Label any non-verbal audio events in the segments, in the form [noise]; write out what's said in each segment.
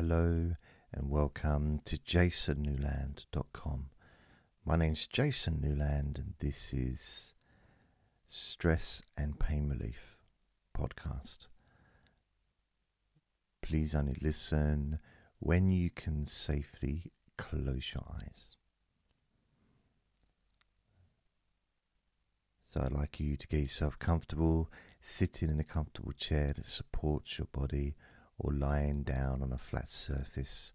Hello and welcome to jasonnewland.com. My name's Jason Newland and this is Stress and Pain Relief podcast. Please only listen when you can safely close your eyes. So I'd like you to get yourself comfortable, sitting in a comfortable chair that supports your body, or lying down on a flat surface,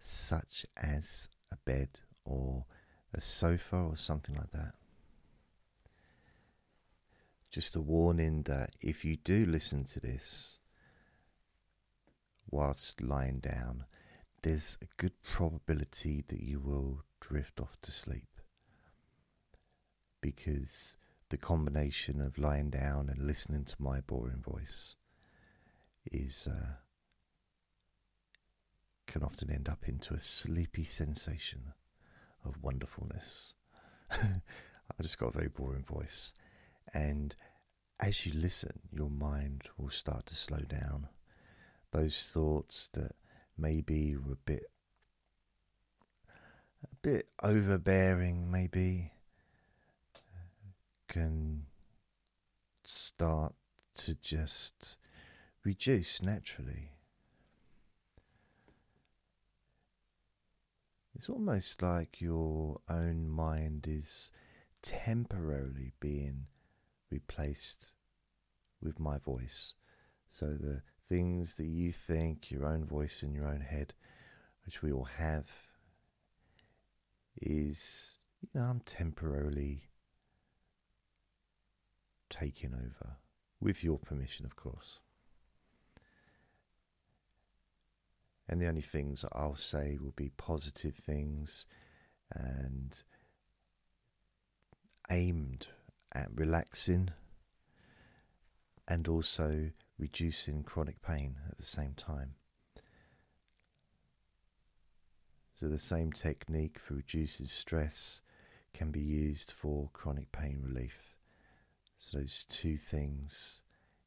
such as a bed or a sofa or something like that. Just a warning that if you do listen to this whilst lying down, there's a good probability that you will drift off to sleep because the combination of lying down and listening to my boring voice is uh, can often end up into a sleepy sensation of wonderfulness. [laughs] I just got a very boring voice, and as you listen, your mind will start to slow down. Those thoughts that maybe were a bit, a bit overbearing, maybe can start to just reduce naturally. It's almost like your own mind is temporarily being replaced with my voice. So the things that you think, your own voice in your own head, which we all have, is, you know, I'm temporarily taking over, with your permission, of course. And the only things that I'll say will be positive things and aimed at relaxing and also reducing chronic pain at the same time. So, the same technique for reducing stress can be used for chronic pain relief. So those two things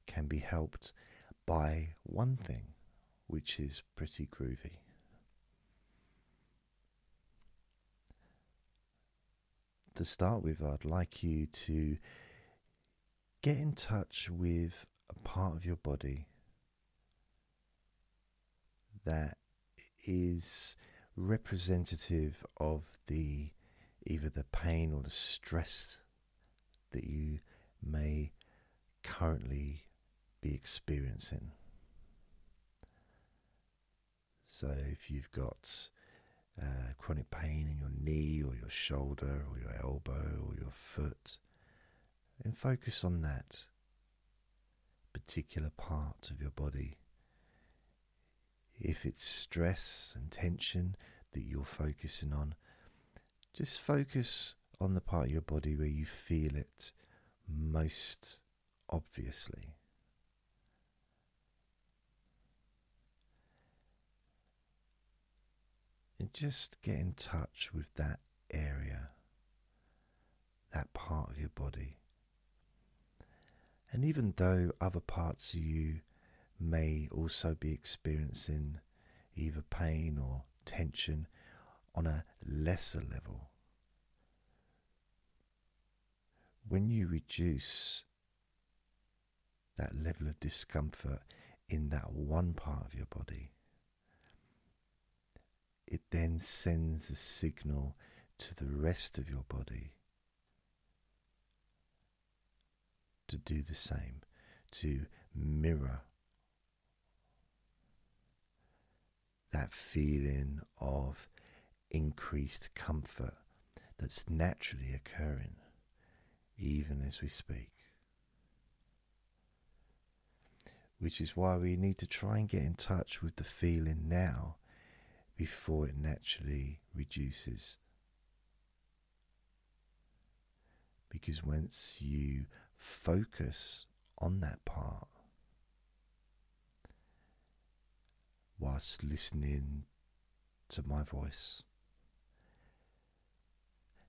can be helped by one thing, which is pretty groovy. To start with, I'd like you to get in touch with a part of your body that is representative of the either the pain or the stress that you may currently be experiencing. So, if you've got uh, chronic pain in your knee or your shoulder or your elbow or your foot, then focus on that particular part of your body. If it's stress and tension that you're focusing on, just focus on the part of your body where you feel it most obviously. Just get in touch with that area, that part of your body. And even though other parts of you may also be experiencing either pain or tension on a lesser level, when you reduce that level of discomfort in that one part of your body, it then sends a signal to the rest of your body to do the same, to mirror that feeling of increased comfort that's naturally occurring even as we speak. Which is why we need to try and get in touch with the feeling now before it naturally reduces. Because once you focus on that part, whilst listening to my voice,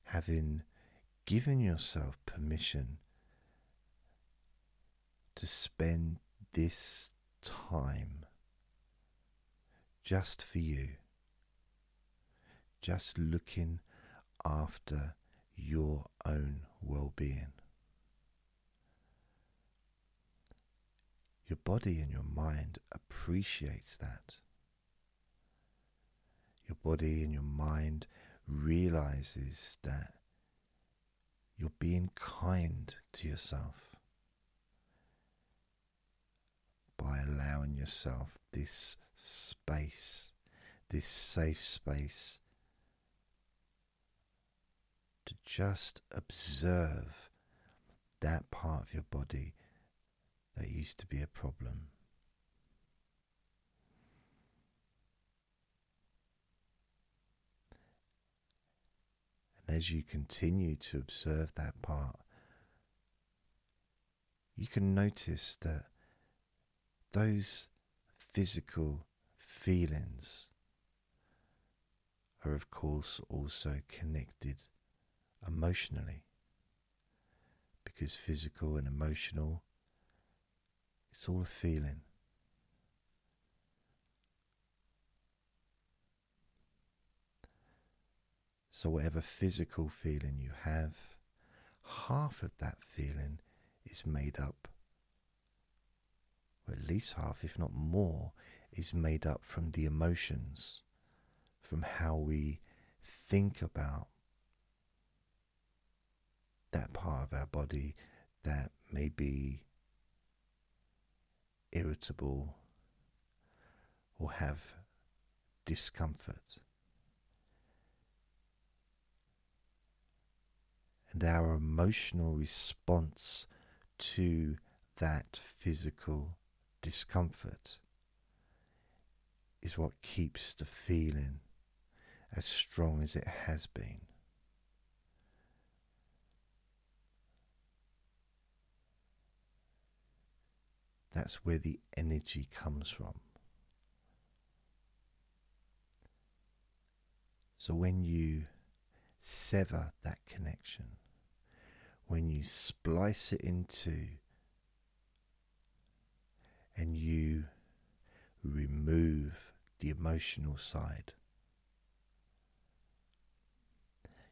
having given yourself permission to spend this time just for you, just looking after your own well being. Your body and your mind appreciates that. Your body and your mind realizes that you're being kind to yourself by allowing yourself this space, this safe space to just observe that part of your body that used to be a problem. And as you continue to observe that part, you can notice that those physical feelings are, of course, also connected emotionally. Because physical and emotional it's all a feeling. So whatever physical feeling you have half of that feeling is made up. Or at least half if not more is made up from the emotions from how we think about that part of our body that may be irritable or have discomfort. And our emotional response to that physical discomfort is what keeps the feeling as strong as it has been. That's where the energy comes from. So when you sever that connection, when you splice it into and you remove the emotional side,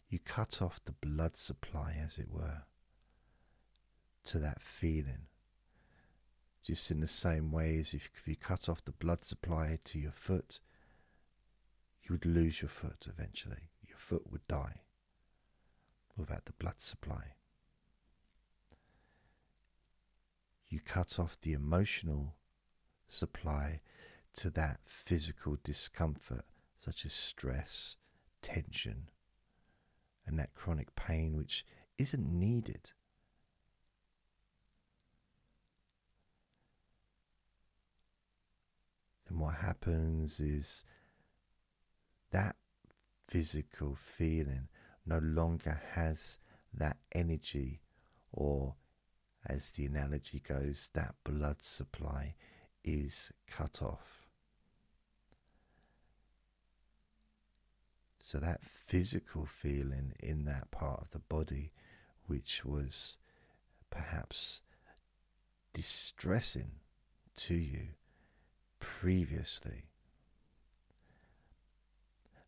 you cut off the blood supply, as it were, to that feeling just in the same way as if, you cut off the blood supply to your foot, you would lose your foot eventually. Your foot would die without the blood supply. You cut off the emotional supply to that physical discomfort, such as stress, tension, and that chronic pain which isn't needed And what happens is that physical feeling no longer has that energy, or as the analogy goes, that blood supply is cut off. So, that physical feeling in that part of the body, which was perhaps distressing to you, previously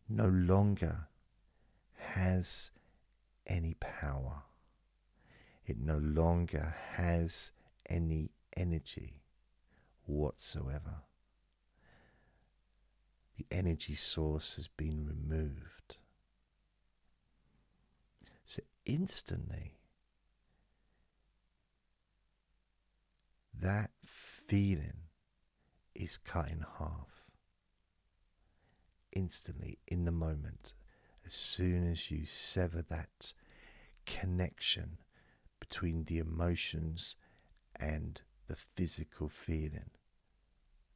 no longer has any power. It no longer has any energy whatsoever. The energy source has been removed. So instantly, that feeling is cut in half instantly in the moment as soon as you sever that connection between the emotions and the physical feeling.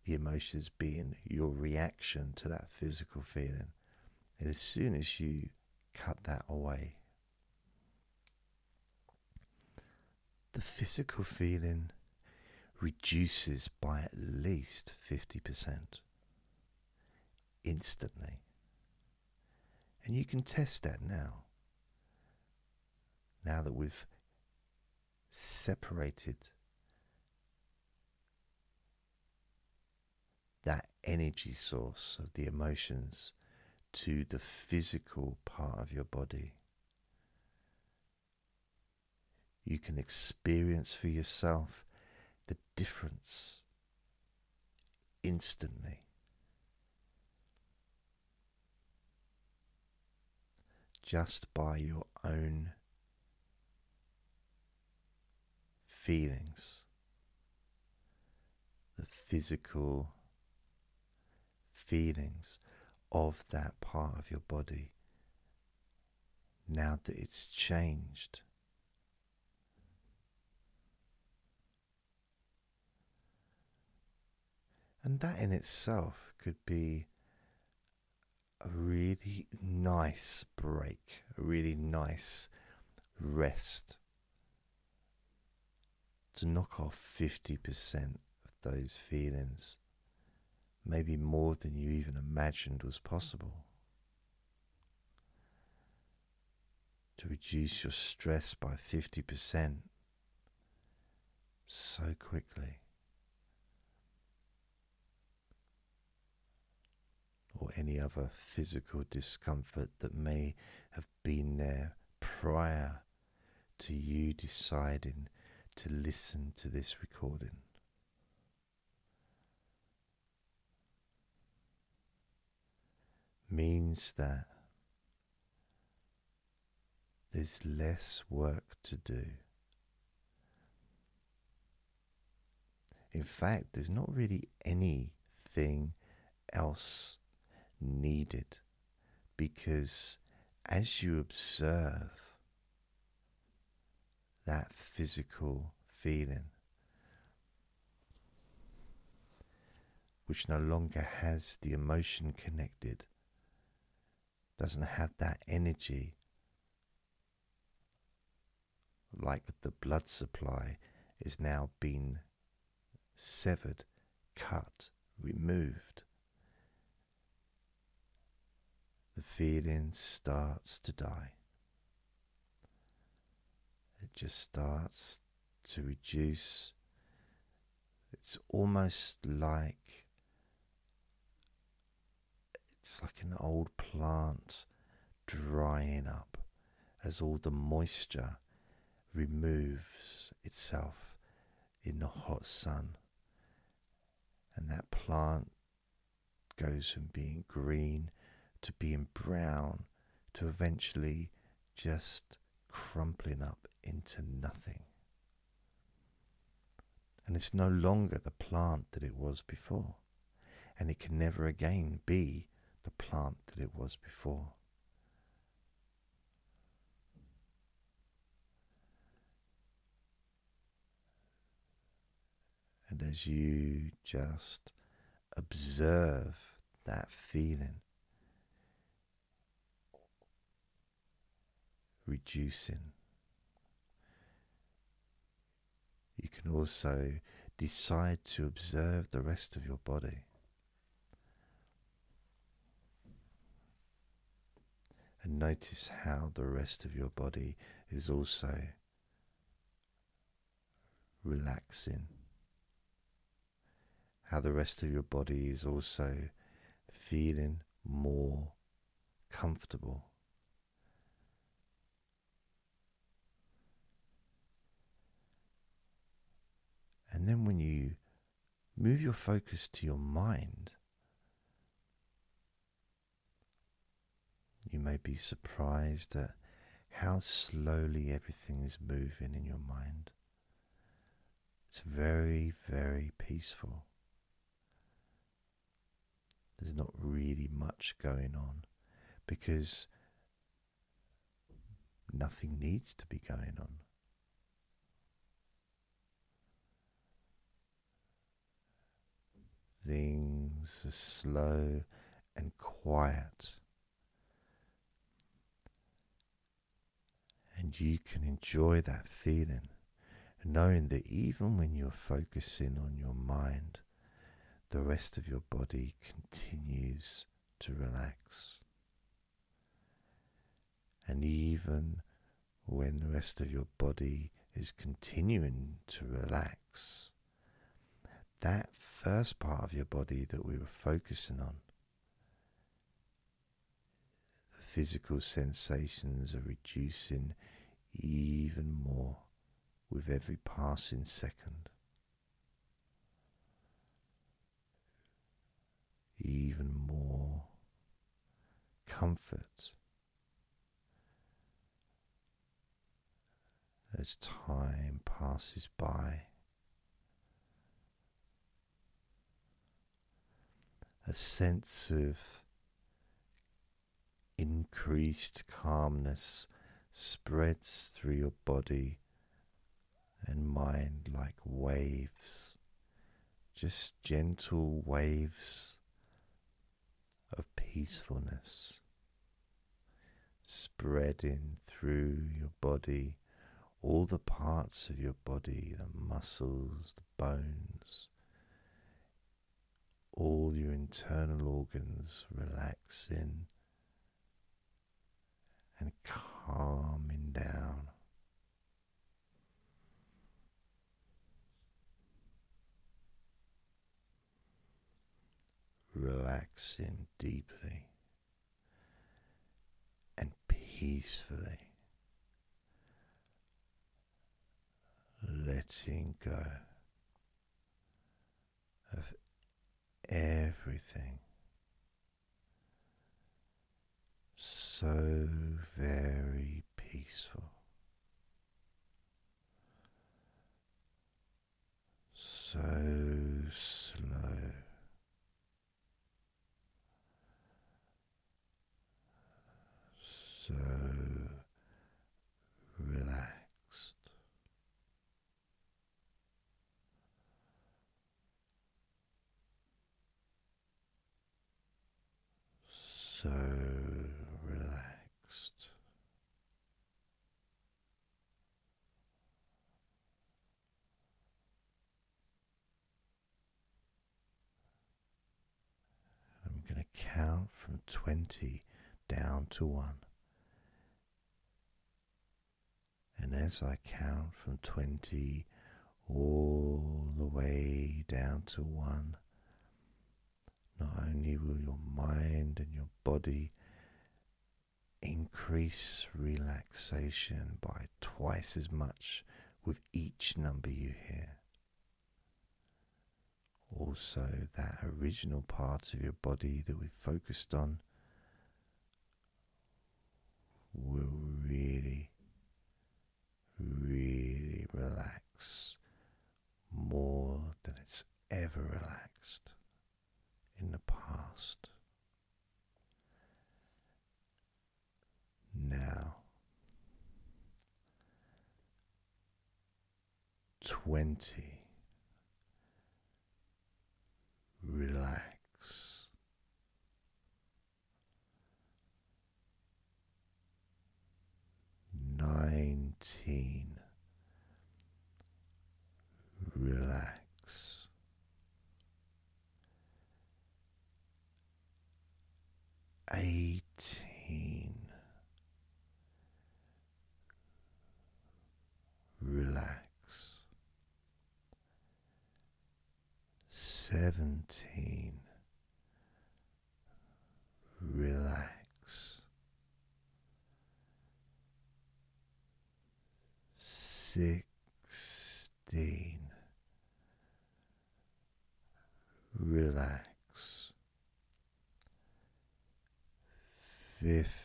The emotions being your reaction to that physical feeling. And as soon as you cut that away, the physical feeling reduces by at least 50% instantly. And you can test that now. Now that we've separated that energy source of the emotions to the physical part of your body. You can experience for yourself the difference instantly. Just by your own feelings, the physical feelings of that part of your body now that it's changed. And that in itself could be a really nice break, a really nice rest to knock off 50% of those feelings, maybe more than you even imagined was possible. To reduce your stress by 50% so quickly. Or any other physical discomfort that may have been there prior to you deciding to listen to this recording. Means that there's less work to do. In fact, there's not really anything else needed because as you observe that physical feeling, which no longer has the emotion connected, doesn't have that energy like the blood supply is now being severed, cut, removed. The feeling starts to die. It just starts to reduce. It's almost like it's like an old plant drying up as all the moisture removes itself in the hot sun. And that plant goes from being green to being brown to eventually just crumpling up into nothing. And it's no longer the plant that it was before, and it can never again be the plant that it was before. And as you just observe that feeling, reducing. You can also decide to observe the rest of your body. And notice how the rest of your body is also relaxing. How the rest of your body is also feeling more comfortable. And then when you move your focus to your mind, you may be surprised at how slowly everything is moving in your mind. It's very, very peaceful. There's not really much going on because nothing needs to be going on. Things are slow and quiet. And you can enjoy that feeling, knowing that even when you're focusing on your mind, the rest of your body continues to relax. And even when the rest of your body is continuing to relax, that first part of your body that we were focusing on, the physical sensations are reducing even more with every passing second. Even more comfort as time passes by. A sense of increased calmness spreads through your body and mind like waves, just gentle waves of peacefulness spreading through your body, all the parts of your body, the muscles, the bones, all your internal organs relaxing and calming down. Relaxing deeply and peacefully, letting go of everything so very peaceful. So slow, so relaxed. So relaxed. I'm going to count from 20 down to 1. And as I count from 20 all the way down to 1, not only will your mind and your body increase relaxation by twice as much with each number you hear, also that original part of your body that we focused on will really, really relax more than it's ever relaxed in the past. Now, twenty. Relax. Nineteen. Relax. Eighteen. Relax. Seventeen. Relax. Sixteen. Relax. Fifteen.